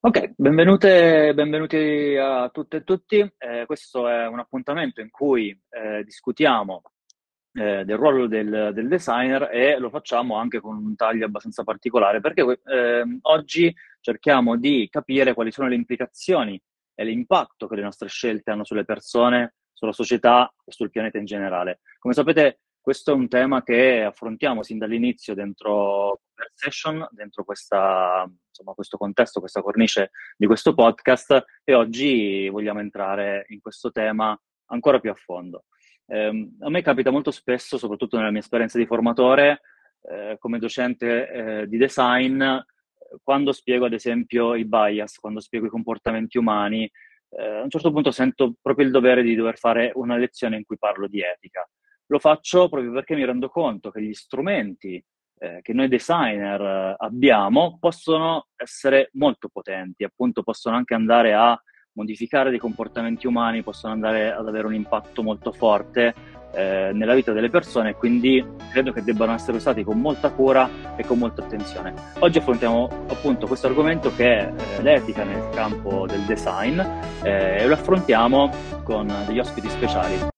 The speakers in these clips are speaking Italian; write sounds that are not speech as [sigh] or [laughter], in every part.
Ok, benvenute, benvenuti a tutte e tutti. Eh, questo è un appuntamento in cui eh, discutiamo eh, del ruolo del, del designer e lo facciamo anche con un taglio abbastanza particolare perché eh, oggi cerchiamo di capire quali sono le implicazioni e l'impatto che le nostre scelte hanno sulle persone, sulla società e sul pianeta in generale. Come sapete, questo è un tema che affrontiamo sin dall'inizio dentro Conversation, dentro questa, insomma, questo contesto, questa cornice di questo podcast e oggi vogliamo entrare in questo tema ancora più a fondo. Eh, a me capita molto spesso, soprattutto nella mia esperienza di formatore, eh, come docente eh, di design, quando spiego ad esempio i bias, quando spiego i comportamenti umani, eh, a un certo punto sento proprio il dovere di dover fare una lezione in cui parlo di etica. Lo faccio proprio perché mi rendo conto che gli strumenti eh, che noi designer eh, abbiamo possono essere molto potenti, appunto possono anche andare a modificare dei comportamenti umani, possono andare ad avere un impatto molto forte eh, nella vita delle persone, quindi credo che debbano essere usati con molta cura e con molta attenzione. Oggi affrontiamo appunto questo argomento che è eh, l'etica nel campo del design eh, e lo affrontiamo con degli ospiti speciali.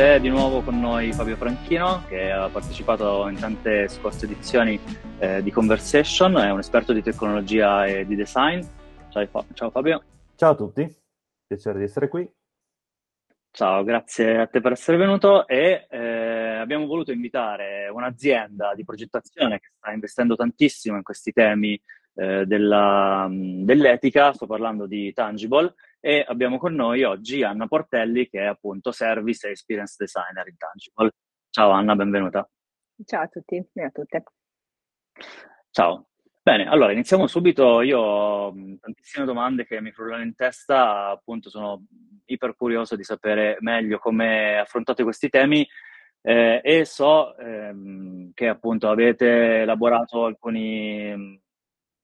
C'è di nuovo con noi Fabio Franchino che ha partecipato in tante scorse edizioni eh, di Conversation, è un esperto di tecnologia e di design. Ciao, ciao Fabio. Ciao a tutti, piacere di essere qui. Ciao, grazie a te per essere venuto e eh, abbiamo voluto invitare un'azienda di progettazione che sta investendo tantissimo in questi temi eh, della, dell'etica, sto parlando di Tangible, e abbiamo con noi oggi Anna Portelli che è appunto Service e Experience Designer in Tangible. Ciao Anna, benvenuta. Ciao a tutti e a tutte. Ciao. Bene, allora iniziamo subito. Io ho tantissime domande che mi frullano in testa, appunto sono iper curioso di sapere meglio come affrontate questi temi eh, e so ehm, che appunto avete elaborato alcuni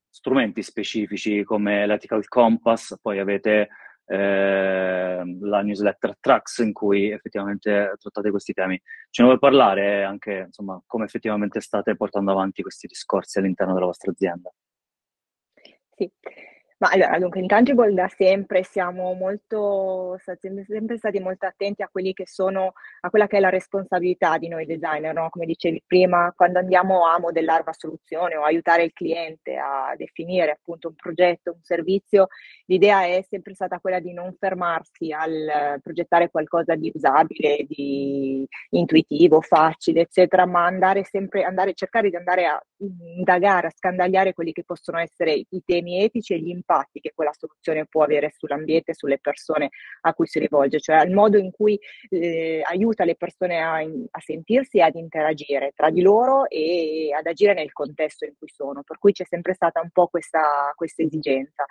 strumenti specifici come l'Ethical Compass, poi avete eh, la newsletter Tracks in cui effettivamente trattate questi temi. Ce ne vuoi parlare anche, insomma, come effettivamente state portando avanti questi discorsi all'interno della vostra azienda? Sì, ma allora, dunque, in Tangible da sempre siamo molto, sempre, stati molto attenti a quelli che sono, a quella che è la responsabilità di noi designer, no? Come dicevi prima, quando andiamo a modellare una soluzione o aiutare il cliente a definire appunto un progetto, un servizio, l'idea è sempre stata quella di non fermarsi al progettare qualcosa di usabile, di intuitivo, facile, eccetera, ma andare sempre, andare, cercare di andare a indagare, a scandagliare quelli che possono essere i temi etici e gli impatti che quella soluzione può avere sull'ambiente e sulle persone a cui si rivolge, cioè il modo in cui eh, aiuta le persone a, a sentirsi e ad interagire tra di loro e ad agire nel contesto in cui sono. Per cui c'è sempre stata un po' questa, questa esigenza.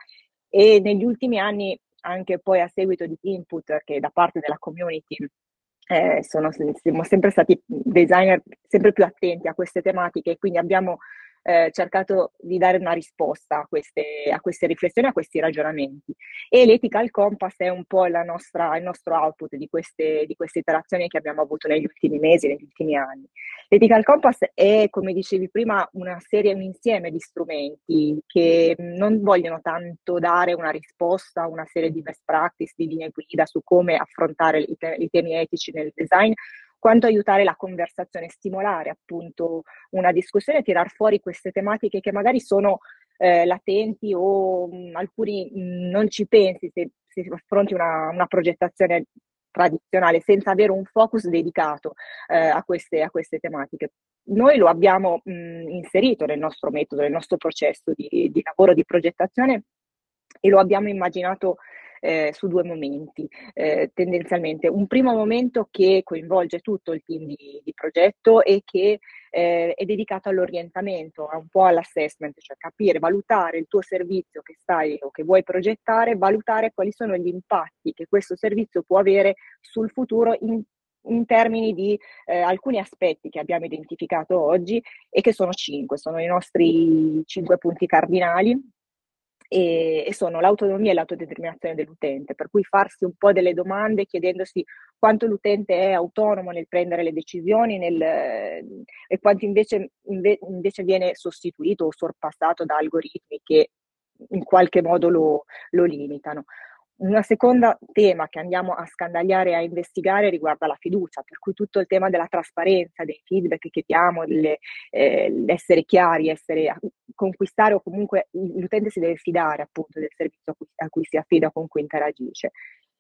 E negli ultimi anni, anche poi a seguito di input che da parte della community eh, sono, siamo sempre stati designer sempre più attenti a queste tematiche e quindi abbiamo eh, cercato di dare una risposta a queste, a queste, riflessioni, a questi ragionamenti. E l'Ethical Compass è un po' nostra, il nostro output di queste, di queste interazioni che abbiamo avuto negli ultimi mesi, negli ultimi anni. L'Ethical Compass è, come dicevi prima, una serie, un insieme di strumenti che non vogliono tanto dare una risposta, una serie di best practice, di linee guida su come affrontare i, te- i temi etici nel design, quanto aiutare la conversazione, stimolare appunto una discussione tirar fuori queste tematiche che magari sono eh, latenti o mh, mm, alcuni mh, mm, non ci pensi se, se affronti una, una progettazione tradizionale senza avere un focus dedicato eh, a, queste, a, queste, tematiche. Noi lo abbiamo mh, mm, inserito nel nostro metodo, nel nostro processo di, di lavoro di progettazione e lo abbiamo immaginato eh, su due momenti eh, tendenzialmente. Un primo momento che coinvolge tutto il team di, di progetto e che eh, è dedicato all'orientamento, un po' all'assessment, cioè capire, valutare il tuo servizio che stai o che vuoi progettare, valutare quali sono gli impatti che questo servizio può avere sul futuro in in termini di eh, alcuni aspetti che abbiamo identificato oggi e che sono cinque, sono i nostri cinque punti cardinali e, e, sono l'autonomia e l'autodeterminazione dell'utente, per cui farsi un po' delle domande chiedendosi quanto l'utente è autonomo nel prendere le decisioni nel, e quanto invece, inve, invece, viene sostituito o sorpassato da algoritmi che in qualche modo lo, lo limitano. Un secondo tema che andiamo a scandagliare e a investigare riguarda la fiducia, per cui tutto il tema della trasparenza, dei feedback che diamo, delle, eh, essere chiari, essere, conquistare o comunque l'utente si deve fidare appunto del servizio a cui, a cui si affida, con cui interagisce.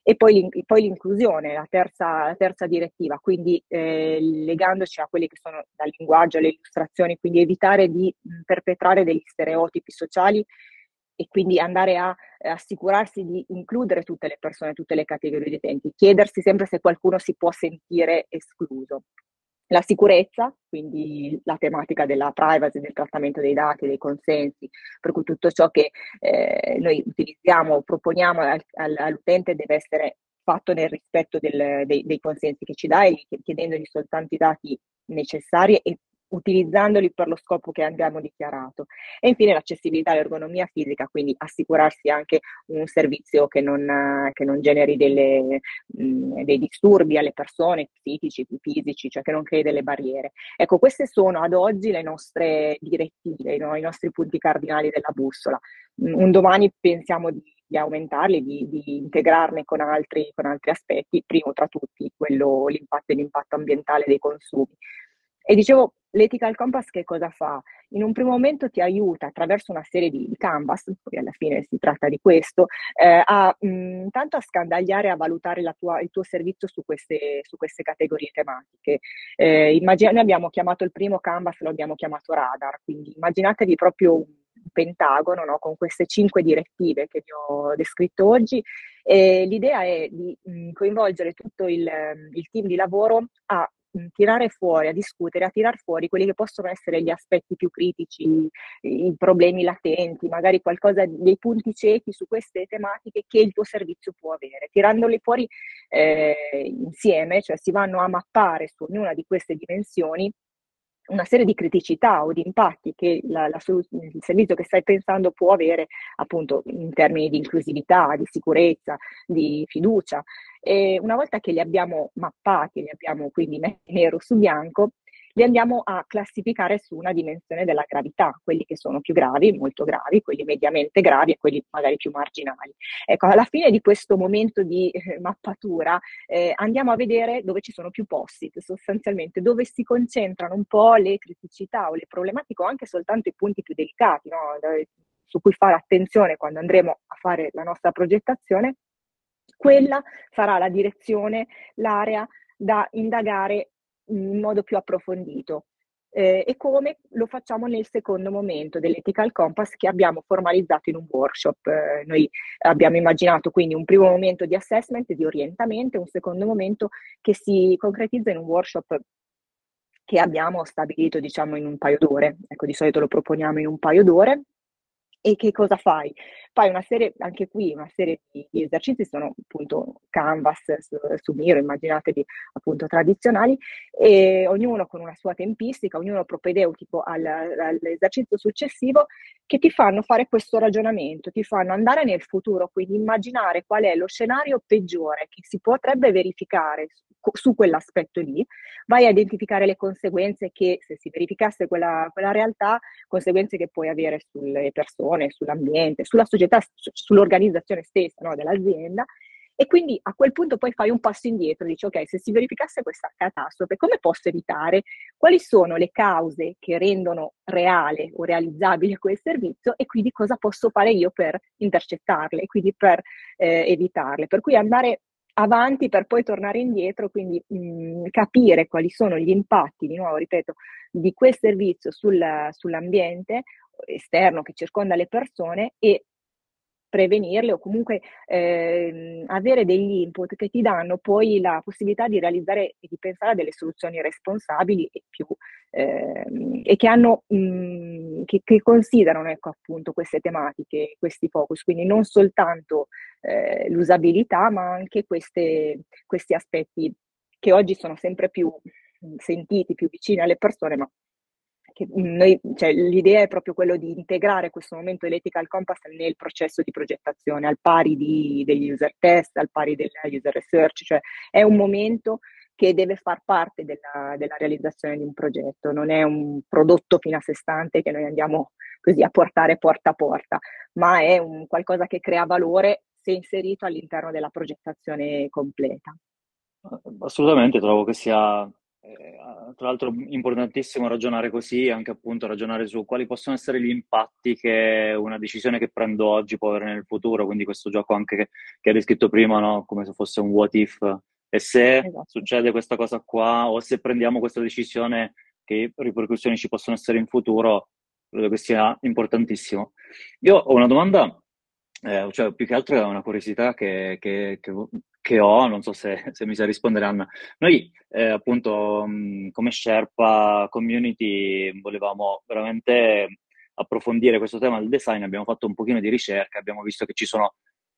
E poi, poi l'inclusione, la terza, la terza, direttiva, quindi eh, legandoci a quelli che sono dal linguaggio alle illustrazioni, quindi evitare di perpetrare degli stereotipi sociali e quindi andare a eh, assicurarsi di includere tutte le persone, tutte le categorie di utenti, chiedersi sempre se qualcuno si può sentire escluso. La sicurezza, quindi la tematica della privacy, del trattamento dei dati, dei consensi, per cui tutto ciò che eh, noi utilizziamo, proponiamo al, al, all'utente deve essere fatto nel rispetto del, dei, dei, consensi che ci e chiedendogli soltanto i dati necessari e utilizzandoli per lo scopo che abbiamo dichiarato. E infine l'accessibilità all'ergonomia fisica, quindi assicurarsi anche un servizio che non, che non generi delle, mh, dei disturbi alle persone psichici, fisici, cioè che non crei delle barriere. Ecco, queste sono ad oggi le nostre direttive, no? i nostri punti cardinali della bussola. Un domani pensiamo di di aumentarli, di, di integrarne con altri, con altri, aspetti, primo tra tutti quello, l'impatto e l'impatto ambientale dei consumi. E dicevo, l'ethical compass che cosa fa? In un primo momento ti aiuta attraverso una serie di, canvas, poi alla fine si tratta di questo, eh, a mh, mm, tanto a scandagliare, a valutare tua, il tuo servizio su queste, su queste categorie tematiche. Eh, immagina, noi abbiamo chiamato il primo canvas, lo abbiamo chiamato radar, quindi immaginatevi proprio un pentagono no? con queste cinque direttive che vi ho descritto oggi. E l'idea è di mh, mm, coinvolgere tutto il, il team di lavoro a tirare fuori, a discutere, a tirar fuori quelli che possono essere gli aspetti più critici, i problemi latenti, magari qualcosa, dei punti ciechi su queste tematiche che il tuo servizio può avere. Tirandoli fuori eh, insieme, cioè si vanno a mappare su ognuna di queste dimensioni una serie di criticità o di impatti che la, la, il servizio che stai pensando può avere appunto in termini di inclusività, di sicurezza, di fiducia. E una volta che li abbiamo mappati, li abbiamo quindi messi nero su bianco, li andiamo a classificare su una dimensione della gravità, quelli che sono più gravi, molto gravi, quelli mediamente gravi e quelli magari più marginali. Ecco, alla fine di questo momento di eh, mappatura eh, andiamo a vedere dove ci sono più post-it, sostanzialmente dove si concentrano un po' le criticità o le problematiche o anche soltanto i punti più delicati, no? su cui fare attenzione quando andremo a fare la nostra progettazione, quella sarà la direzione, l'area da indagare in modo più approfondito. Eh, e come lo facciamo nel secondo momento dell'Ethical Compass che abbiamo formalizzato in un workshop. Eh, noi abbiamo immaginato quindi un primo momento di assessment, di orientamento, un secondo momento che si concretizza in un workshop che abbiamo stabilito diciamo in un paio d'ore. Ecco, di solito lo proponiamo in un paio d'ore e che cosa fai? Fai una serie, anche qui, una serie di, di esercizi, sono appunto canvas su, su, Miro, immaginatevi appunto tradizionali, e ognuno con una sua tempistica, ognuno propedeutico al, all'esercizio successivo, che ti fanno fare questo ragionamento, ti fanno andare nel futuro, quindi immaginare qual è lo scenario peggiore che si potrebbe verificare su quell'aspetto lì, vai a identificare le conseguenze che se si verificasse quella, quella realtà, conseguenze che puoi avere sulle persone, sull'ambiente, sulla società, sull'organizzazione stessa no, dell'azienda. E quindi a quel punto poi fai un passo indietro, dici ok, se si verificasse questa catastrofe, come posso evitare? Quali sono le cause che rendono reale o realizzabile quel servizio e quindi cosa posso fare io per intercettarle quindi per eh, evitarle? Per cui andare avanti per poi tornare indietro, quindi mh, mhmm, capire quali sono gli impatti, di nuovo ripeto, di quel servizio sul, sull'ambiente esterno che circonda le persone e prevenirle o comunque eh, avere degli input che ti danno poi la possibilità di realizzare e di pensare a delle soluzioni responsabili e, più, eh, e che, hanno, mh, mhmm, che, che considerano ecco, appunto queste tematiche, questi focus, quindi non soltanto eh, l'usabilità ma anche queste, questi aspetti che oggi sono sempre più sentiti, più vicini alle persone, ma noi, cioè, l'idea è proprio quello di integrare questo momento dell'ethical compass nel processo di progettazione, al pari di, degli user test, al pari della user research, cioè è un momento che deve far parte della, della, realizzazione di un progetto, non è un prodotto fino a sé stante che noi andiamo così a portare porta a porta, ma è un qualcosa che crea valore se inserito all'interno della progettazione completa. Assolutamente, trovo che sia eh, tra l'altro importantissimo ragionare così, anche appunto ragionare su quali possono essere gli impatti che una decisione che prendo oggi può avere nel futuro, quindi questo gioco anche che, che hai descritto prima, no? come se fosse un what if, e se esatto. succede questa cosa qua o se prendiamo questa decisione che ripercussioni ci possono essere in futuro, credo che sia importantissimo. Io ho una domanda, eh, cioè più che altro è una curiosità che, che, che, che ho, non so se, se, mi sa rispondere Anna. Noi eh, appunto mh, come Sherpa Community volevamo veramente approfondire questo tema del design, abbiamo fatto un pochino di ricerca, abbiamo visto che ci sono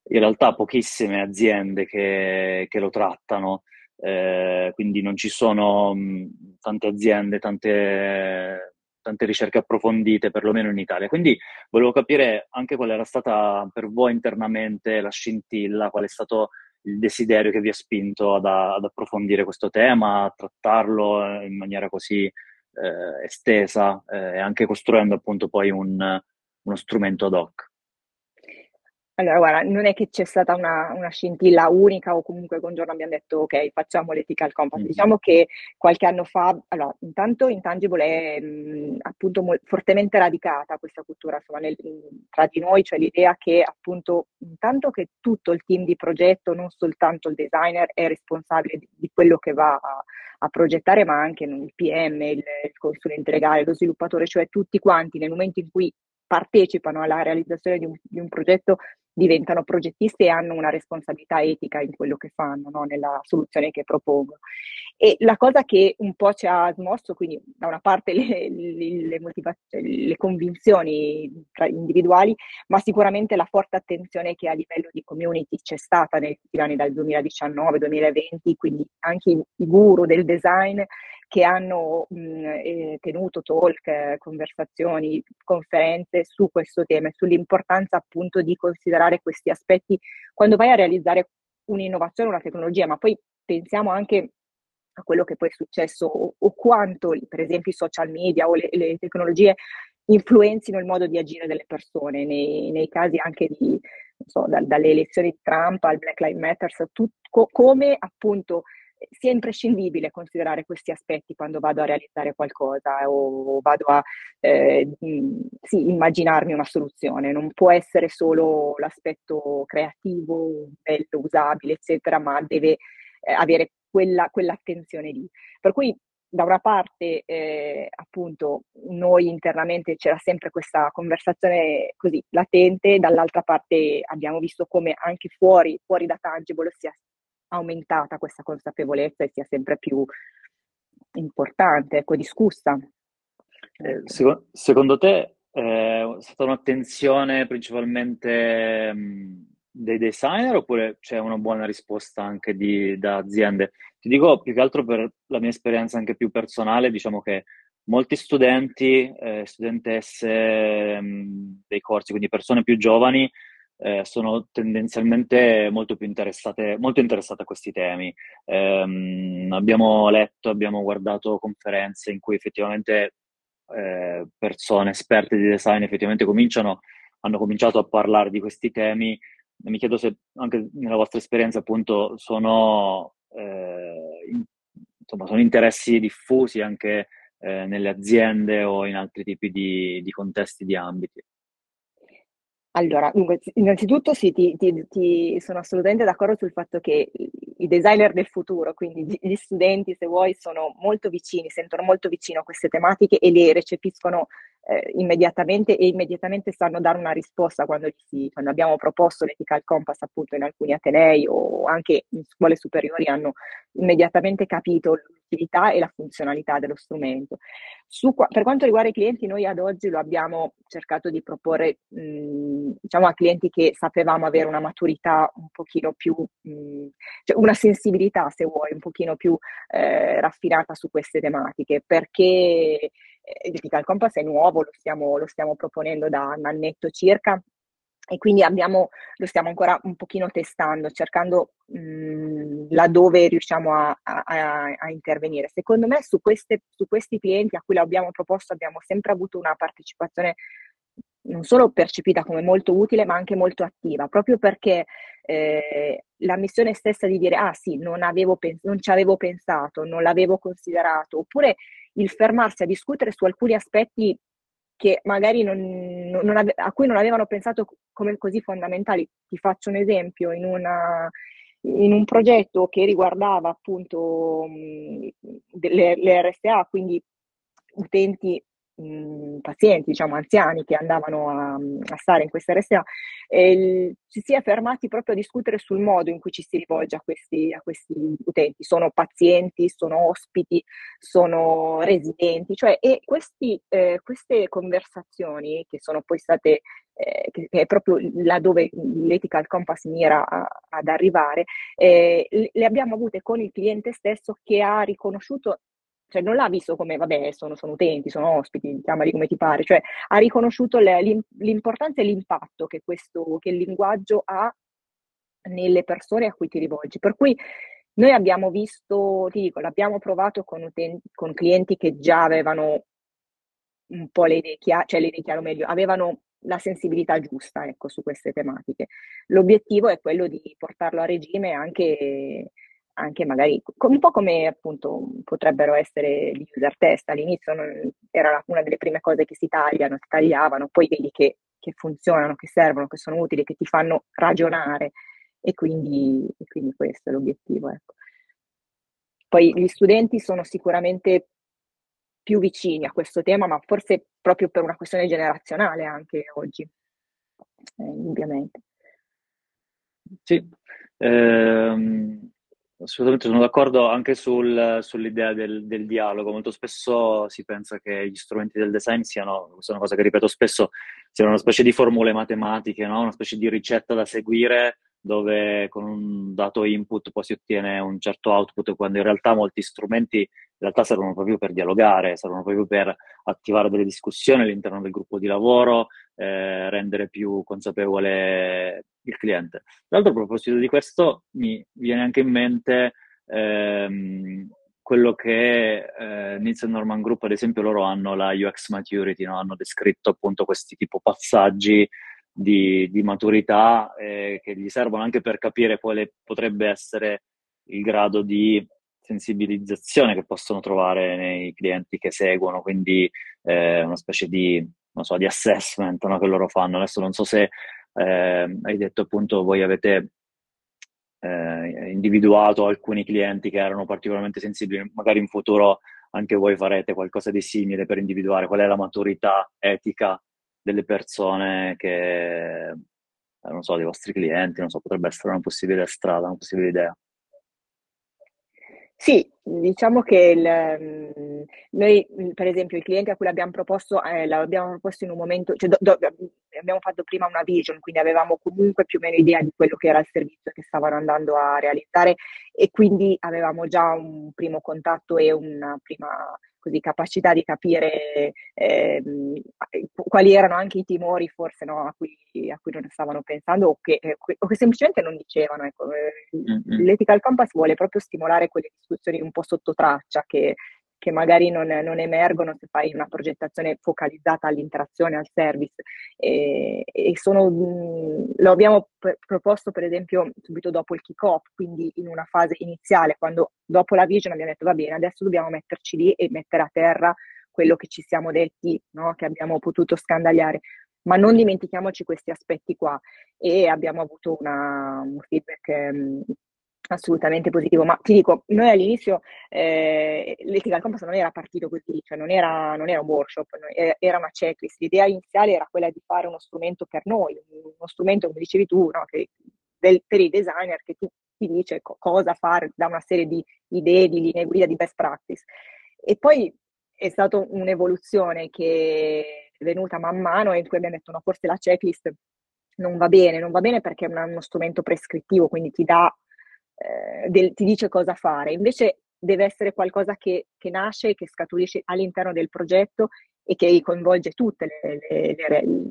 in realtà pochissime aziende che, che lo trattano, eh, quindi non ci sono mh, tante aziende, tante, tante ricerche approfondite, perlomeno in Italia. Quindi volevo capire anche qual era stata per voi internamente la scintilla, qual è stato il desiderio che vi ha spinto ad, ad approfondire questo tema, a trattarlo in maniera così eh, estesa eh, e anche costruendo appunto poi un, uno strumento ad hoc. Allora, guarda, non è che c'è stata una, una, scintilla unica o comunque un giorno abbiamo detto ok, facciamo l'ethical compass. Mm-hmm. Diciamo che qualche anno fa, allora, intanto Intangible è mh, appunto mo- fortemente radicata questa cultura insomma, nel, tra di noi, cioè l'idea che appunto intanto che tutto il team di progetto, non soltanto il designer, è responsabile di, di quello che va a, a, progettare, ma anche il PM, il, il consulente legale, lo sviluppatore, cioè tutti quanti nel momento in cui partecipano alla realizzazione di un, di un progetto diventano progettisti e hanno una responsabilità etica in quello che fanno, no? nella soluzione che propongono. E la cosa che un po' ci ha smosso, quindi da una parte [laughs] le, le, le, le convinzioni individuali, ma sicuramente la forte attenzione che a livello di community c'è stata negli anni dal 2019-2020, quindi anche i, guru del design che hanno mh, eh, tenuto talk, conversazioni, conferenze su questo tema e sull'importanza appunto di considerare questi aspetti quando vai a realizzare un'innovazione, una tecnologia, ma poi pensiamo anche a quello che poi è successo o, o quanto per esempio i social media o le, le, tecnologie influenzino il modo di agire delle persone, nei, nei casi anche di, so, da, dalle elezioni di Trump al Black Lives Matter, tut, co, come appunto sia imprescindibile considerare questi aspetti quando vado a realizzare qualcosa o vado a eh, sì, immaginarmi una soluzione. Non può essere solo l'aspetto creativo, bello, usabile, eccetera, ma deve eh, avere quella, quell'attenzione lì. Per cui da una parte eh, appunto noi internamente c'era sempre questa conversazione così latente, dall'altra parte abbiamo visto come anche fuori, fuori da Tangible sia aumentata questa consapevolezza e sia sempre più importante, ecco, discussa. Eh, ecco. secondo, secondo te eh, è stata un'attenzione principalmente mh, dei designer oppure c'è una buona risposta anche di, da aziende? Ti dico più che altro per la mia esperienza anche più personale, diciamo che molti studenti, eh, studentesse mh, dei corsi, quindi persone più giovani, eh, sono tendenzialmente molto più interessate, molto interessate a questi temi. Eh, abbiamo letto, abbiamo guardato conferenze in cui effettivamente eh, persone esperte di design effettivamente cominciano, hanno cominciato a parlare di questi temi. Mi chiedo se anche nella vostra esperienza appunto sono, eh, in, insomma, sono interessi diffusi anche eh, nelle aziende o in altri tipi di, di contesti, di ambiti. Allora, dunque, innanzitutto sì, ti, ti, ti sono assolutamente d'accordo sul fatto che i designer del futuro, quindi gli studenti, se vuoi, sono molto vicini, sentono molto vicino queste tematiche e le recepiscono eh, immediatamente e immediatamente sanno dare una risposta quando, si, quando abbiamo proposto l'ethical compass appunto in alcuni atenei o anche in scuole superiori hanno immediatamente capito l'utilità e la funzionalità dello strumento. Su, per quanto riguarda i clienti, noi ad oggi lo abbiamo cercato di proporre mh, diciamo a clienti che sapevamo avere una maturità un pochino più, mh, cioè una sensibilità se vuoi, un pochino più eh, raffinata su queste tematiche, perché Ethical Compass è nuovo, lo stiamo, lo stiamo proponendo da un annetto circa e quindi abbiamo, lo stiamo ancora un pochino testando, cercando mh, laddove riusciamo a, a, a, intervenire. Secondo me su, queste, su questi clienti a cui l'abbiamo proposto abbiamo sempre avuto una partecipazione non solo percepita come molto utile, ma anche molto attiva, proprio perché eh, la missione stessa di dire ah sì, non, avevo non ci avevo pensato, non l'avevo considerato, oppure il fermarsi a discutere su alcuni aspetti che magari non, non ave- a cui non avevano pensato come così fondamentali. Ti faccio un esempio, in, una, in un progetto che riguardava appunto mh, le, le RSA, quindi utenti mh, pazienti, diciamo anziani che andavano a, a stare in questa RSA, e ci si è fermati proprio a discutere sul modo in cui ci si rivolge a questi, a questi utenti. Sono pazienti, sono ospiti, sono residenti, cioè e questi, eh, queste conversazioni che sono poi state eh, che, è proprio laddove l'ethical compass mira a, ad arrivare, eh, le abbiamo avute con il cliente stesso che ha riconosciuto cioè non l'ha visto come, vabbè, sono, sono utenti, sono ospiti, chiamali come ti pare, cioè ha riconosciuto le, l'importanza e l'impatto che, questo, che il linguaggio ha nelle persone a cui ti rivolgi. Per cui noi abbiamo visto, ti dico, l'abbiamo provato con, utenti, con clienti che già avevano un po' le idee chiare, cioè le idee chiare, o meglio, avevano la sensibilità giusta, ecco, su queste tematiche. L'obiettivo è quello di portarlo a regime anche anche magari un po' come appunto potrebbero essere gli user test. All'inizio non, era una delle prime cose che si tagliano, si tagliavano, poi vedi che, che funzionano, che servono, che sono utili, che ti fanno ragionare e quindi, e quindi questo è l'obiettivo. Ecco. Poi gli studenti sono sicuramente più vicini a questo tema, ma forse proprio per una questione generazionale anche oggi, eh, indubbiamente. Sì, ehm, Assolutamente sono d'accordo anche sul, sull'idea del, del, dialogo. Molto spesso si pensa che gli strumenti del design siano, questa è una cosa che ripeto spesso, siano una specie di formule matematiche, no? una specie di ricetta da seguire dove con un dato input poi si ottiene un certo output, quando in realtà molti strumenti in realtà servono proprio per dialogare, servono proprio per attivare delle discussioni all'interno del gruppo di lavoro, eh, rendere più consapevole il cliente. Tra a proposito di questo, mi viene anche in mente ehm, quello che eh, Nielsen Norman Group, ad esempio, loro hanno la UX Maturity, no? hanno descritto appunto questi tipo passaggi di, di maturità eh, che gli servono anche per capire quale potrebbe essere il grado di sensibilizzazione che possono trovare nei clienti che seguono, quindi eh, una specie di, so, di assessment no, che loro fanno. Adesso non so se eh, hai detto appunto voi avete eh, individuato alcuni clienti che erano particolarmente sensibili, magari in futuro anche voi farete qualcosa di simile per individuare qual è la maturità etica delle persone che, eh, non so, dei vostri clienti, non so, potrebbe essere una possibile strada, una possibile idea. Sì, diciamo che il, mm, noi, per esempio, il cliente a cui l'abbiamo proposto, eh, l'abbiamo proposto in un momento, cioè do, do, abbiamo fatto prima una vision, quindi avevamo comunque più o meno idea di quello che era il servizio che stavano andando a realizzare e quindi avevamo già un primo contatto e una prima così, capacità di capire eh, quali erano anche i timori forse no, a, cui, a, cui, non stavano pensando o che, eh, o che semplicemente non dicevano. Ecco. Mm-hmm. L'Ethical Compass vuole proprio stimolare quelle discussioni un po' sotto traccia che, che magari non, non, emergono se fai una progettazione focalizzata all'interazione, al service. E, e sono, lo abbiamo p- proposto per esempio subito dopo il kick-off, quindi in una fase iniziale, quando dopo la vision abbiamo detto va bene, adesso dobbiamo metterci lì e mettere a terra quello che ci siamo detti, no? che abbiamo potuto scandagliare. Ma non dimentichiamoci questi aspetti qua e abbiamo avuto una, un feedback assolutamente positivo, ma ti dico, noi all'inizio eh, l'Ethical Compass non era partito così, cioè non era, non era un workshop, era una checklist. L'idea iniziale era quella di fare uno strumento per noi, uno strumento, come dicevi tu, no, che, del, per i designer che ti, ti dice co- cosa fare, da una serie di idee, di linee guida, di best practice. E poi è stata un'evoluzione che è venuta man mano e in cui abbiamo detto no, forse la checklist non va bene, non va bene perché è uno strumento prescrittivo, quindi ti dà eh, del, ti dice cosa fare. Invece deve essere qualcosa che, che nasce, che scaturisce all'interno del progetto e che coinvolge tutti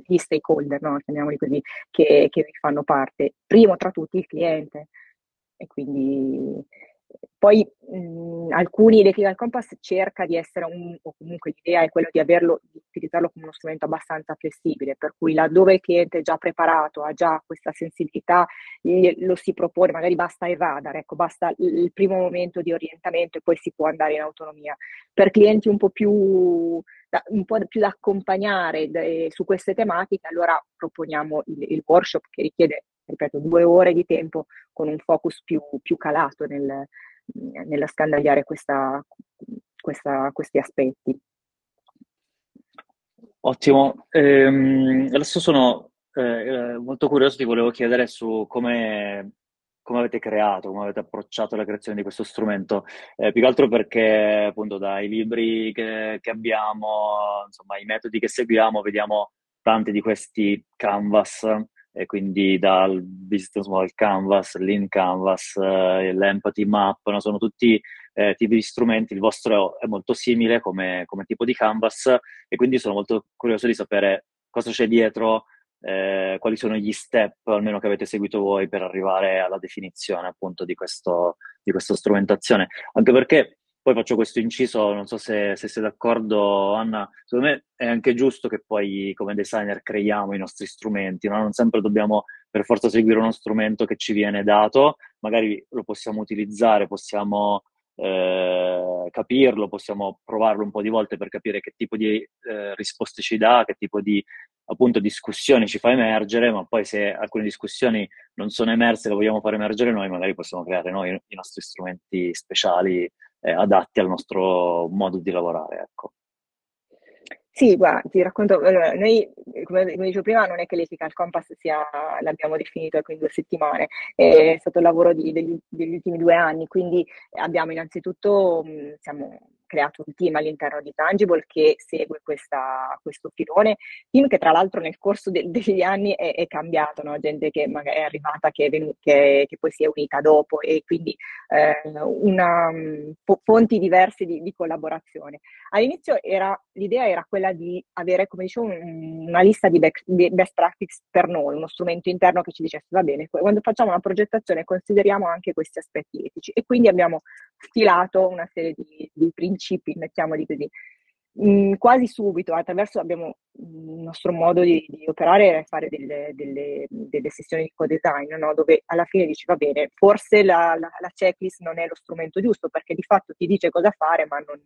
gli stakeholder, no? chiamiamoli così, che, che fanno parte, primo tra tutti il cliente. E quindi poi mh, alcuni Electrical Compass cerca di essere un, o comunque l'idea è quella di averlo, di utilizzarlo come uno strumento abbastanza flessibile, per cui laddove il cliente è già preparato, ha già questa sensibilità, lo si propone, magari basta evadere, ecco, basta il primo momento di orientamento e poi si può andare in autonomia. Per clienti un po' più da, un po' più da accompagnare de, su queste tematiche, allora proponiamo il, il workshop che richiede ripeto, due ore di tempo con un focus più, più calato nel, nella scandagliare questa, questa, questi aspetti. Ottimo, ehm, adesso sono eh, molto curioso, ti volevo chiedere su come, come, avete creato, come avete approcciato la creazione di questo strumento, eh, più che altro perché appunto dai libri che, che abbiamo, insomma i metodi che seguiamo, vediamo tanti di questi canvas e quindi dal Business Model Canvas, Lean Canvas, eh, l'Empathy Map, no? sono tutti eh, tipi di strumenti, il vostro è molto simile come, come, tipo di Canvas e quindi sono molto curioso di sapere cosa c'è dietro, eh, quali sono gli step almeno che avete seguito voi per arrivare alla definizione appunto di, questo, di questa strumentazione, anche perché poi faccio questo inciso, non so se, se, sei d'accordo, Anna. Secondo me è anche giusto che poi come designer creiamo i nostri strumenti, no? non sempre dobbiamo per forza seguire uno strumento che ci viene dato, magari lo possiamo utilizzare, possiamo eh, capirlo, possiamo provarlo un po' di volte per capire che tipo di eh, risposte ci dà, che tipo di appunto discussioni ci fa emergere, ma poi se alcune discussioni non sono emerse le vogliamo fare emergere noi, magari possiamo creare noi i nostri strumenti speciali eh, adatti al nostro modo di lavorare. Ecco. Sì, guarda, ti racconto, allora, noi, come, come, dicevo prima, non è che l'Ethical Compass sia, l'abbiamo definito in due settimane, è stato il lavoro di, degli, degli, ultimi due anni, quindi abbiamo innanzitutto, siamo creato un team all'interno di Tangible che segue questa, questo filone, team che tra l'altro nel corso de, degli anni è, è cambiato, no? gente che magari è arrivata, che, è venuta, che, che poi si è unita dopo e quindi eh, una, fonti diverse di, di, collaborazione. All'inizio era, l'idea era quella di avere, come dicevo, un, una lista di best, best practice per noi, uno strumento interno che ci dicesse va bene, quando facciamo una progettazione consideriamo anche questi aspetti etici e quindi abbiamo stilato una serie di, di principi, mettiamoli così. Mm, quasi subito, attraverso abbiamo il nostro modo di, di operare fare delle, delle, delle, sessioni di co-design, no? dove alla fine dici va bene, forse la, la, la, checklist non è lo strumento giusto perché di fatto ti dice cosa fare ma non,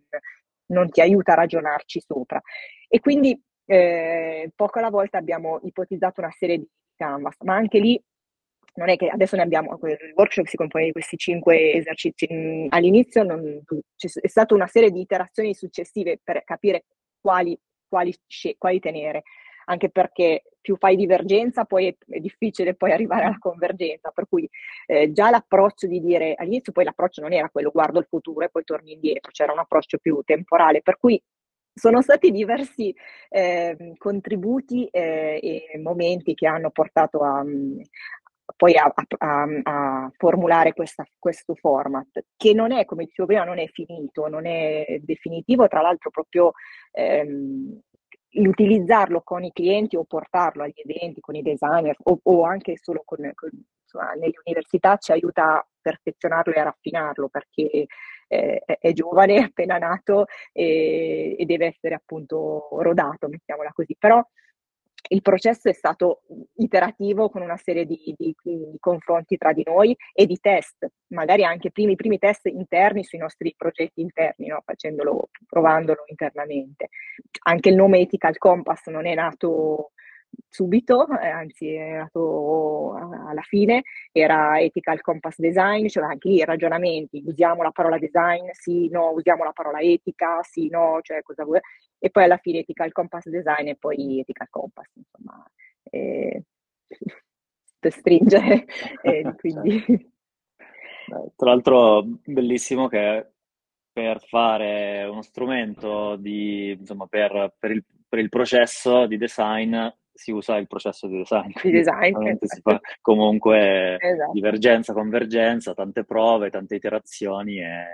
non ti aiuta a ragionarci sopra. E quindi eh, poco alla volta abbiamo ipotizzato una serie di canvas, ma anche lì non è che adesso ne abbiamo, il workshop si compone di questi cinque esercizi, mm, all'inizio non, c'è stata una serie di iterazioni successive per capire quali, quali, quali tenere, anche perché più fai divergenza poi è, è, difficile poi arrivare alla convergenza, per cui eh, già l'approccio di dire all'inizio poi l'approccio non era quello guardo il futuro e poi torni indietro, c'era un approccio più temporale, per cui sono stati diversi eh, contributi eh, e momenti che hanno portato a, poi a, a, a formulare questa, questo format, che non è, come dicevo prima, non è finito, non è definitivo, tra l'altro proprio ehm, l'utilizzarlo con i clienti o portarlo agli eventi con i designer o, o anche solo con, con, insomma, nelle università ci aiuta a perfezionarlo e a raffinarlo perché eh, è giovane, [laughs] è appena nato e, e deve essere appunto rodato, mettiamola così. Però il processo è stato iterativo con una serie di, di, di, confronti tra di noi e di test, magari anche primi, primi test interni sui nostri progetti interni, no? facendolo, provandolo internamente. Anche il nome Ethical Compass non è nato subito, eh, anzi è nato alla fine, era Ethical Compass Design, cioè anche lì ragionamenti, usiamo la parola design, sì, no, usiamo la parola etica, sì, no, cioè cosa vuoi, e poi alla fine Ethical Compass Design e poi Ethical Compass, insomma, eh, [laughs] per stringere, [laughs] eh, quindi... Tra l'altro bellissimo che per fare uno strumento di, insomma, per, per, il, per il processo di design si usa il processo di design. Di design. Si fa comunque esatto. divergenza, convergenza, tante prove, tante iterazioni e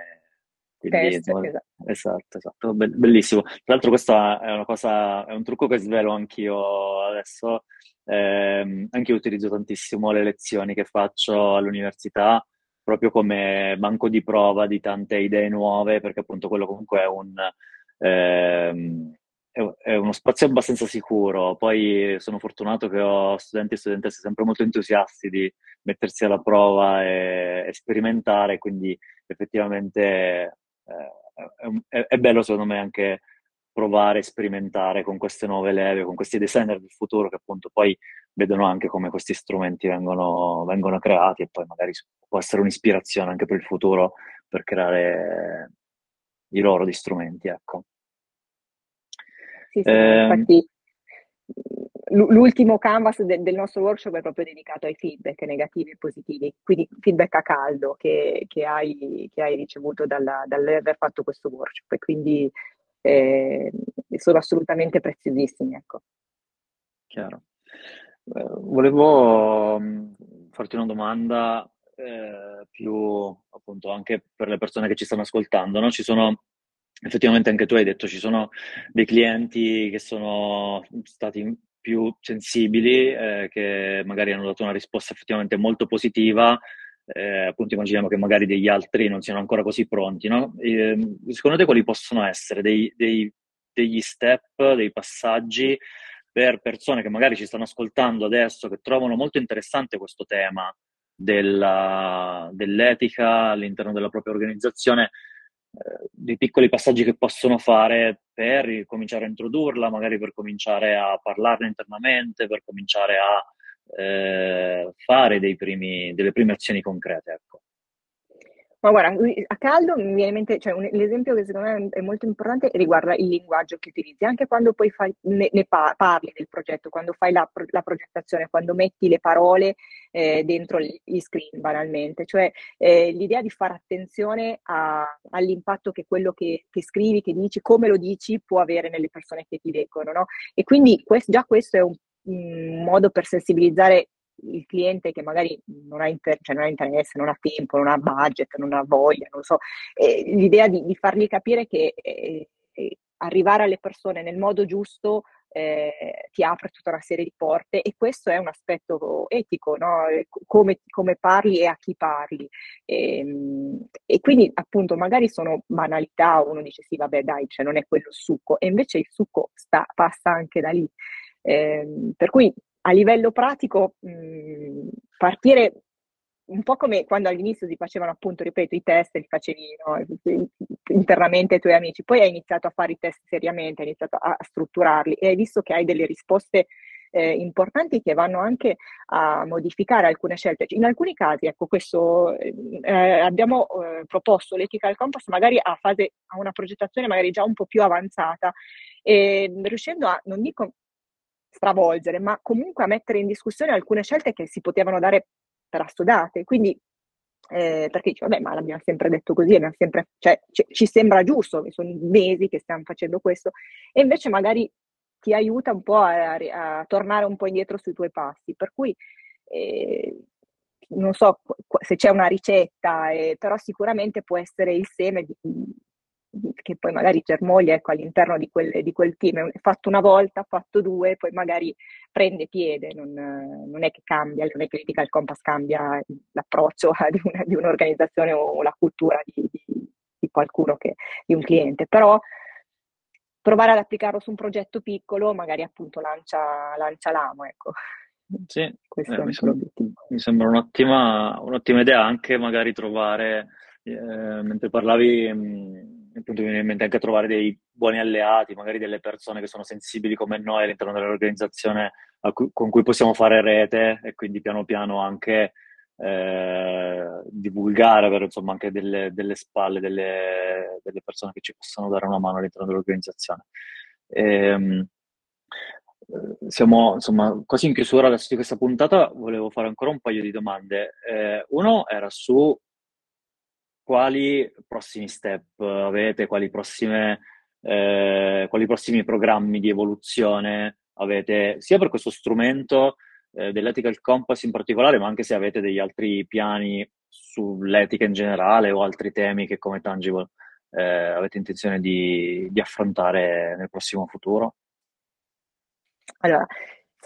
Quindi, Test, insomma, esatto. esatto, esatto, Be- bellissimo. Tra l'altro questa è una cosa, è un trucco che svelo anch'io adesso. Ehm, anche io utilizzo tantissimo le lezioni che faccio all'università proprio come banco di prova di tante idee nuove, perché appunto quello comunque è un, ehm, è, uno spazio abbastanza sicuro. Poi sono fortunato che ho studenti e studentesse sempre molto entusiasti di mettersi alla prova e, e sperimentare, quindi effettivamente eh, è, è, bello secondo me anche provare, sperimentare con queste nuove leve, con questi designer del futuro che appunto poi vedono anche come questi strumenti vengono, vengono creati e poi magari può essere un'ispirazione anche per il futuro per creare i loro di strumenti, ecco. Sì, sì, eh, infatti l'ultimo canvas de- del nostro workshop è proprio dedicato ai feedback negativi e positivi, quindi feedback a caldo che, che, hai, che hai, ricevuto dalla, dall'aver fatto questo workshop e quindi eh, sono assolutamente preziosissimi. Ecco. Chiaro. Eh, volevo mm, farti una domanda eh, più appunto anche per le persone che ci stanno ascoltando, no? Ci sono effettivamente anche tu hai detto ci sono dei clienti che sono stati più sensibili, eh, che magari hanno dato una risposta effettivamente molto positiva, eh, appunto immaginiamo che magari degli altri non siano ancora così pronti, no? E, secondo te quali possono essere dei, dei, degli step, dei passaggi per persone che magari ci stanno ascoltando adesso, che trovano molto interessante questo tema della, dell'etica all'interno della propria organizzazione, eh, dei piccoli passaggi che possono fare per cominciare a introdurla, magari per cominciare a parlarne internamente, per cominciare a eh, fare primi, delle prime azioni concrete. Ecco. Ma guarda, a caldo mi viene in mente, cioè un, l'esempio che secondo me è molto importante riguarda il linguaggio che utilizzi, anche quando poi fai, ne, ne pa- parli del progetto, quando fai la, la progettazione, quando metti le parole eh, dentro gli screen banalmente, cioè eh, l'idea di fare attenzione a, all'impatto che quello che, che, scrivi, che dici, come lo dici può avere nelle persone che ti leggono, no? E quindi questo, già questo è un, un modo per sensibilizzare il cliente che magari non ha, inter- cioè non ha, interesse, non ha tempo, non ha budget, non ha voglia, non so, eh, l'idea di, di, fargli capire che eh, eh, arrivare alle persone nel modo giusto eh, ti apre tutta una serie di porte e questo è un aspetto etico, no? come, come, parli e a chi parli. E, ehm, e, quindi appunto magari sono banalità, uno dice sì vabbè dai, cioè non è quello il succo, e invece il succo sta, passa anche da lì. Eh, per cui a livello pratico mh, partire un po' come quando all'inizio si facevano appunto, ripeto, i test, li facevi no, internamente ai tuoi amici, poi hai iniziato a fare i test seriamente, hai iniziato a, strutturarli e hai visto che hai delle risposte eh, importanti che vanno anche a modificare alcune scelte. In alcuni casi, ecco, questo eh, abbiamo eh, proposto l'Ethical Compass magari a fase, a una progettazione magari già un po' più avanzata, e riuscendo a, non dico stravolgere, ma comunque a mettere in discussione alcune scelte che si potevano dare per assodate. Quindi, eh, perché dice, vabbè, ma l'abbiamo sempre detto così, sempre, cioè, ci, ci sembra giusto, sono mesi che stiamo facendo questo, e invece magari ti aiuta un po' a, a, a tornare un po' indietro sui tuoi passi. Per cui, eh, non so se c'è una ricetta, eh, però sicuramente può essere il seme di, che poi magari germoglia ecco, all'interno di quel, di quel, team, è fatto una volta, fatto due, poi magari prende piede, non, non è che cambia, non è che l'Ethical Compass cambia l'approccio [laughs] di, una, di un'organizzazione o la cultura di, di, di qualcuno, che, di un cliente, però provare ad applicarlo su un progetto piccolo magari appunto lancia, lancia l'amo, ecco. Sì, eh, mi, sembra, mi, sembra un'ottima, un'ottima, idea anche magari trovare, eh, mentre parlavi... Mh, appunto mi viene in mente anche trovare dei buoni alleati, magari delle persone che sono sensibili come noi all'interno dell'organizzazione cui, con cui possiamo fare rete e quindi piano piano anche eh, divulgare, avere insomma anche delle, delle spalle, delle, delle, persone che ci possono dare una mano all'interno dell'organizzazione. E, ehm, siamo insomma quasi in chiusura adesso di questa puntata, volevo fare ancora un paio di domande. Eh, uno era su quali prossimi step avete, quali, prossime, eh, quali prossimi programmi di evoluzione avete, sia per questo strumento eh, dell'ethical compass in particolare, ma anche se avete degli altri piani sull'etica in generale o altri temi che come tangible eh, avete intenzione di, di affrontare nel prossimo futuro? Allora,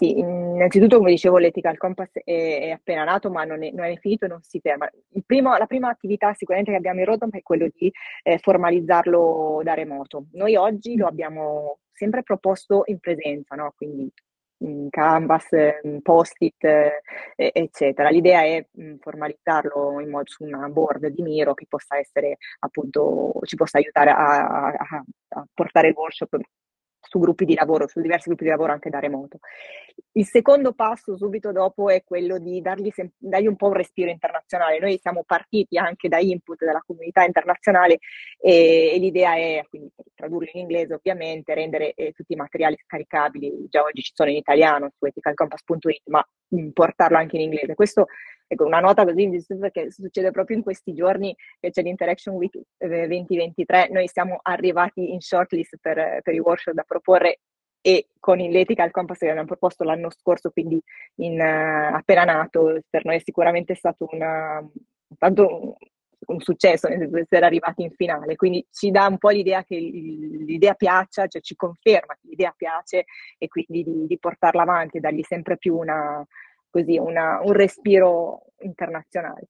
sì, innanzitutto come dicevo l'Ethical Compass è, è appena nato ma non è, non è, finito non si ferma. Primo, la prima attività sicuramente che abbiamo in roadmap è quello di eh, formalizzarlo da remoto. Noi oggi lo abbiamo sempre proposto in presenza, no? quindi in Canvas, post-it, eh, eccetera. L'idea è mh, formalizzarlo in modo su una board di Miro che possa essere appunto, ci possa aiutare a, a, a portare il workshop su gruppi di lavoro, su diversi gruppi di lavoro anche da remoto. Il secondo passo subito dopo è quello di dargli, sem- dargli, un po' un respiro internazionale. Noi siamo partiti anche da input della comunità internazionale e, e l'idea è, quindi tradurlo in inglese ovviamente, rendere eh, tutti i materiali scaricabili, già oggi ci sono in italiano su ethicalcompass.it, ma mh, portarlo anche in inglese. Questo Ecco, una nota così perché succede proprio in questi giorni che c'è l'Interaction Week 2023, eh, noi siamo arrivati in shortlist per, per i workshop da proporre e con l'Ethical Compass che abbiamo proposto l'anno scorso, quindi in, uh, appena nato, per noi è sicuramente stato una, tanto un successo essere arrivati in finale, quindi ci dà un po' l'idea che l'idea piaccia, cioè ci conferma che l'idea piace e quindi di, di portarla avanti e dargli sempre più una, così una, un respiro internazionale.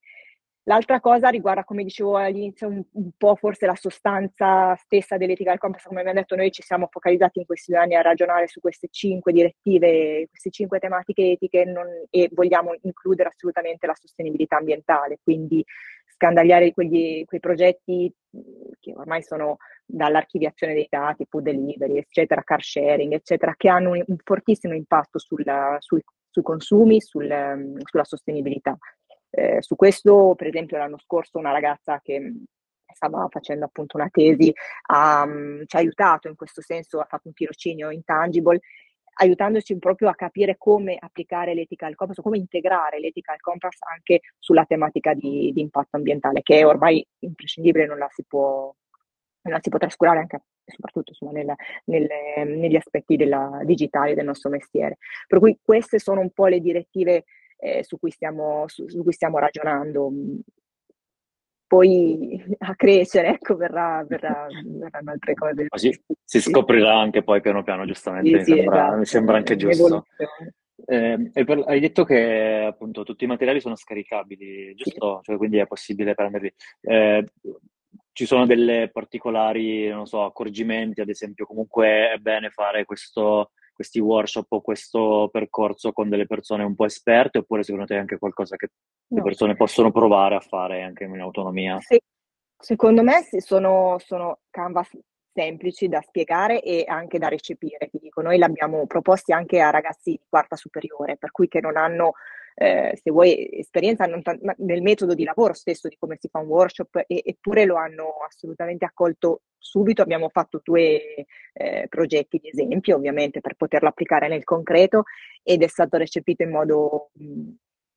L'altra cosa riguarda, come dicevo all'inizio, un, un, po' forse la sostanza stessa dell'Ethical Compass, come abbiamo detto noi ci siamo focalizzati in questi due anni a ragionare su queste cinque direttive, queste cinque tematiche etiche non, e vogliamo includere assolutamente la sostenibilità ambientale, quindi scandagliare quegli, quei progetti che ormai sono dall'archiviazione dei dati, food delivery, eccetera, car sharing, eccetera, che hanno un, un fortissimo impatto sulla, sul, sui consumi, sul, ehm, sulla sostenibilità. Eh, su questo, per esempio, l'anno scorso una ragazza che mm, stava facendo appunto una tesi mm, ci ha aiutato in questo senso, ha fatto un tirocinio intangible aiutandoci proprio a capire come applicare l'ethical compass, come integrare l'ethical compass anche sulla tematica di, di impatto ambientale, che è ormai imprescindibile, non la si può, non la si può trascurare anche soprattutto insomma, nel, nel, negli aspetti della, digitali del nostro mestiere. Per cui queste sono un po' le direttive eh, su, cui stiamo, su, su, cui stiamo, ragionando. Poi [laughs] a crescere, ecco, verrà, verrà, verranno altre cose. Così si scoprirà anche poi piano piano, giustamente, sì, mi, sì, sembra, esatto. mi, sembra, anche giusto. Eh, per, hai detto che appunto tutti i materiali sono scaricabili, giusto? Sì. Cioè, quindi è possibile prenderli. Eh, ci sono delle particolari, non so, accorgimenti, ad esempio, comunque è bene fare questo, questi workshop o questo percorso con delle persone un po' esperte, oppure secondo te è anche qualcosa che no. le persone possono provare a fare anche in autonomia? Sì. Secondo me sono, sono canvas semplici da spiegare e anche da recepire. Ti dico, noi l'abbiamo proposti anche a ragazzi di quarta superiore, per cui che non hanno eh, se vuoi, esperienza t- nel metodo di lavoro stesso di come si fa un workshop, e- eppure lo hanno assolutamente accolto subito. Abbiamo fatto due eh, progetti di esempio, ovviamente, per poterlo applicare nel concreto ed è stato recepito in modo mh,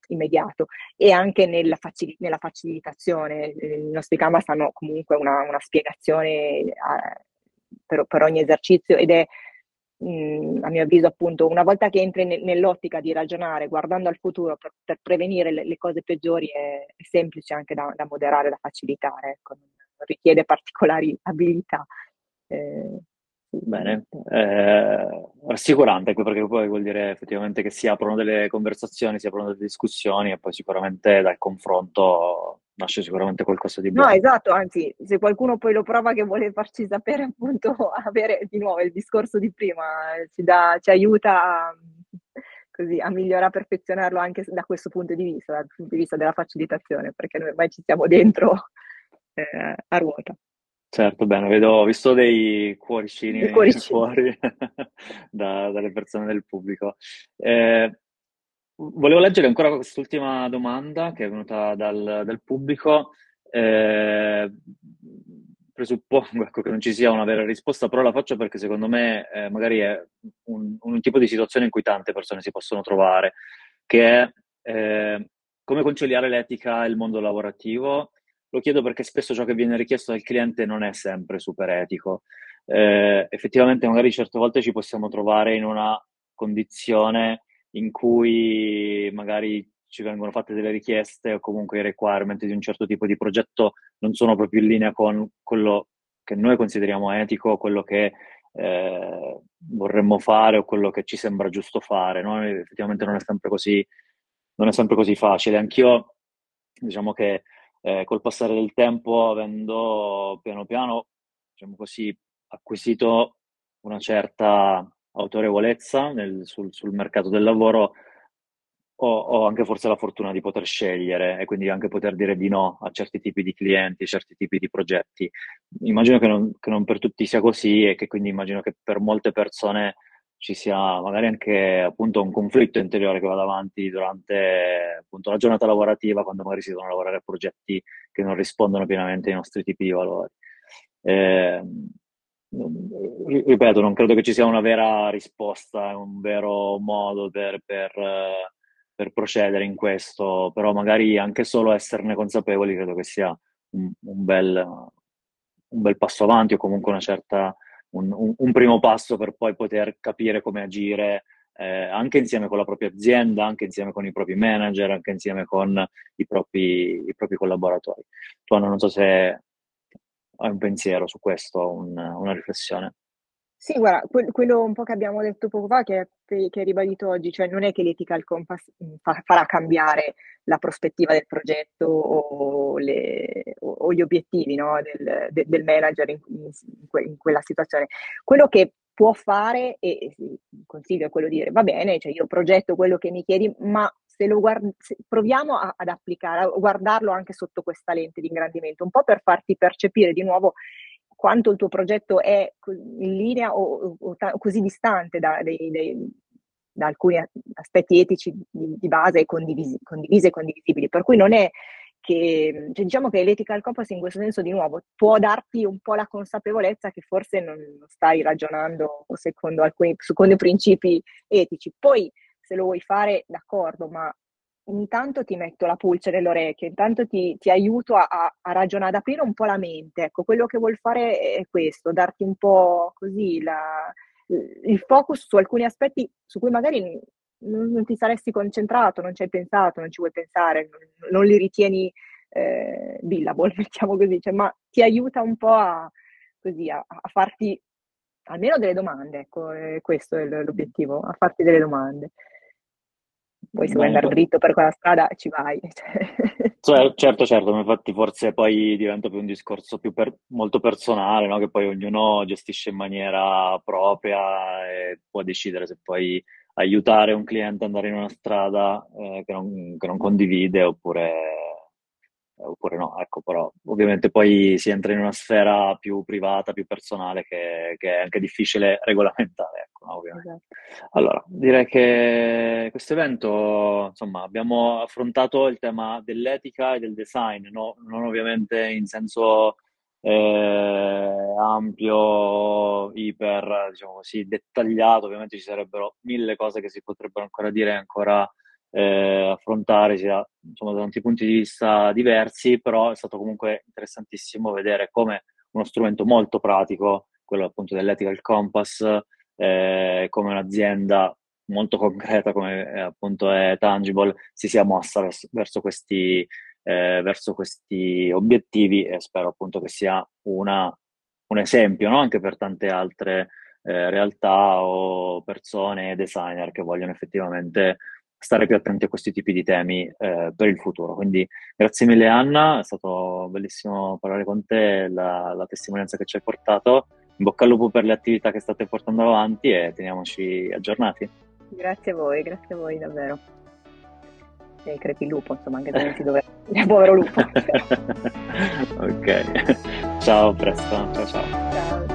immediato e anche nella, facil- nella facilitazione. I nostri canvas hanno comunque una, una spiegazione eh, per, per ogni esercizio ed è mh, a mio avviso, appunto, una volta che entri ne- nell'ottica di ragionare guardando al futuro per, per prevenire le, le, cose peggiori, è, è semplice anche da, da, moderare, da facilitare, ecco. non richiede particolari abilità. Eh, Bene, eh, rassicurante perché poi vuol dire effettivamente che si aprono delle conversazioni, si aprono delle discussioni e poi sicuramente dal confronto nasce sicuramente qualcosa di buono. No, esatto, anzi, se qualcuno poi lo prova che vuole farci sapere appunto, [laughs] avere di nuovo il discorso di prima, ci, dà, ci aiuta a, così, a migliorare, a perfezionarlo anche da questo punto di vista, dal punto di vista della facilitazione, perché noi ormai ci siamo dentro [laughs] eh, a ruota. Certo, bene, vedo, ho visto dei cuoricini, dei cuoricini. fuori [laughs] da, dalle persone del pubblico. Eh, volevo leggere ancora quest'ultima domanda che è venuta dal, dal pubblico. Eh, presuppongo [laughs] ecco, che non ci sia una vera risposta, però la faccio perché secondo me eh, magari è un, un, tipo di situazione in cui tante persone si possono trovare, che è eh, come conciliare l'etica e il mondo lavorativo lo chiedo perché spesso ciò che viene richiesto dal cliente non è sempre super etico. Eh, effettivamente magari certe volte ci possiamo trovare in una condizione in cui magari ci vengono fatte delle richieste o comunque i requirement di un certo tipo di progetto non sono proprio in linea con quello che noi consideriamo etico, quello che eh, vorremmo fare o quello che ci sembra giusto fare. No? Effettivamente non è sempre così, non è sempre così facile. Anch'io, diciamo che eh, col passare del tempo, avendo piano piano, diciamo così, acquisito una certa autorevolezza nel, sul, sul mercato del lavoro, ho, ho, anche forse la fortuna di poter scegliere e quindi anche poter dire di no a certi tipi di clienti, a certi tipi di progetti. Immagino che non, che non per tutti sia così e che quindi immagino che per molte persone ci sia magari anche appunto un conflitto interiore che va avanti durante appunto la giornata lavorativa quando magari si devono lavorare a progetti che non rispondono pienamente ai nostri tipi di valori. Eh, ripeto, non credo che ci sia una vera risposta, un vero modo per, per per procedere in questo, però magari anche solo esserne consapevoli credo che sia un, un, bel, un bel, passo avanti o comunque una certa, un, un, primo passo per poi poter capire come agire eh, anche insieme con la propria azienda, anche insieme con i propri manager, anche insieme con i propri, i propri collaboratori. Tu non so se hai un pensiero su questo, una riflessione. Sì, guarda, que- quello un po' che abbiamo detto poco fa, che, che hai ribadito oggi, cioè non è che l'Ethical Compass fa- farà cambiare la prospettiva del progetto o, le, o, gli obiettivi no, del, de- del, manager in, in, que- in, quella situazione. Quello che può fare, e il consiglio è quello di dire, va bene, cioè io progetto quello che mi chiedi, ma se lo guardi, se proviamo a, ad applicare, a guardarlo anche sotto questa lente di ingrandimento, un po' per farti percepire di nuovo quanto il tuo progetto è in linea o, o, o così distante da, dei, dei, da, alcuni aspetti etici di, di base condivisi, e condivisibili. Per cui non è che, cioè diciamo che l'ethical compass in questo senso di nuovo può darti un po' la consapevolezza che forse non stai ragionando secondo alcuni, secondo principi etici. Poi se lo vuoi fare, d'accordo, ma intanto ti metto la pulce nell'orecchio, intanto ti, ti aiuto a, a, ragionare, ad aprire un po' la mente. Ecco, quello che vuol fare è questo, darti un po' così la, il focus su alcuni aspetti su cui magari non, non, ti saresti concentrato, non ci hai pensato, non ci vuoi pensare, non, non li ritieni eh, billable, [laughs] mettiamo così, cioè, ma ti aiuta un po' a, così, a, a farti almeno delle domande, ecco, eh, questo è l'obiettivo, a farti delle domande. Poi se vuoi andare dritto per quella strada ci vai. [laughs] Cioè, certo, certo, infatti forse poi diventa più un discorso più per, molto personale, no? che poi ognuno gestisce in maniera propria e può decidere se poi aiutare un cliente ad andare in una strada eh, che, non, che non condivide oppure oppure no, ecco, però ovviamente poi si entra in una sfera più privata, più personale che, che è anche difficile [laughs] regolamentare, ecco, no, ovviamente. Esatto. Allora, direi che questo evento, insomma, abbiamo affrontato il tema dell'etica e del design, no? non ovviamente in senso eh, ampio, iper, diciamo così, dettagliato, ovviamente ci sarebbero mille cose che si potrebbero ancora dire ancora eh, affrontare sia, insomma, da tanti punti di vista diversi, però è stato comunque interessantissimo vedere come uno strumento molto pratico, quello appunto dell'ethical compass, eh, come un'azienda molto concreta come eh, appunto è Tangible si sia mossa verso, verso, questi, eh, verso questi obiettivi e spero appunto che sia una, un esempio no? anche per tante altre eh, realtà o persone designer che vogliono effettivamente stare più attenti a questi tipi di temi eh, per il futuro. Quindi grazie mille Anna, è stato bellissimo parlare con te, la, la, testimonianza che ci hai portato. In bocca al lupo per le attività che state portando avanti e teniamoci aggiornati. Grazie a voi, grazie a voi davvero. E crepi il lupo, insomma, anche se dove... [laughs] povero lupo. [laughs] ok, ciao, presto, ciao ciao. Ciao.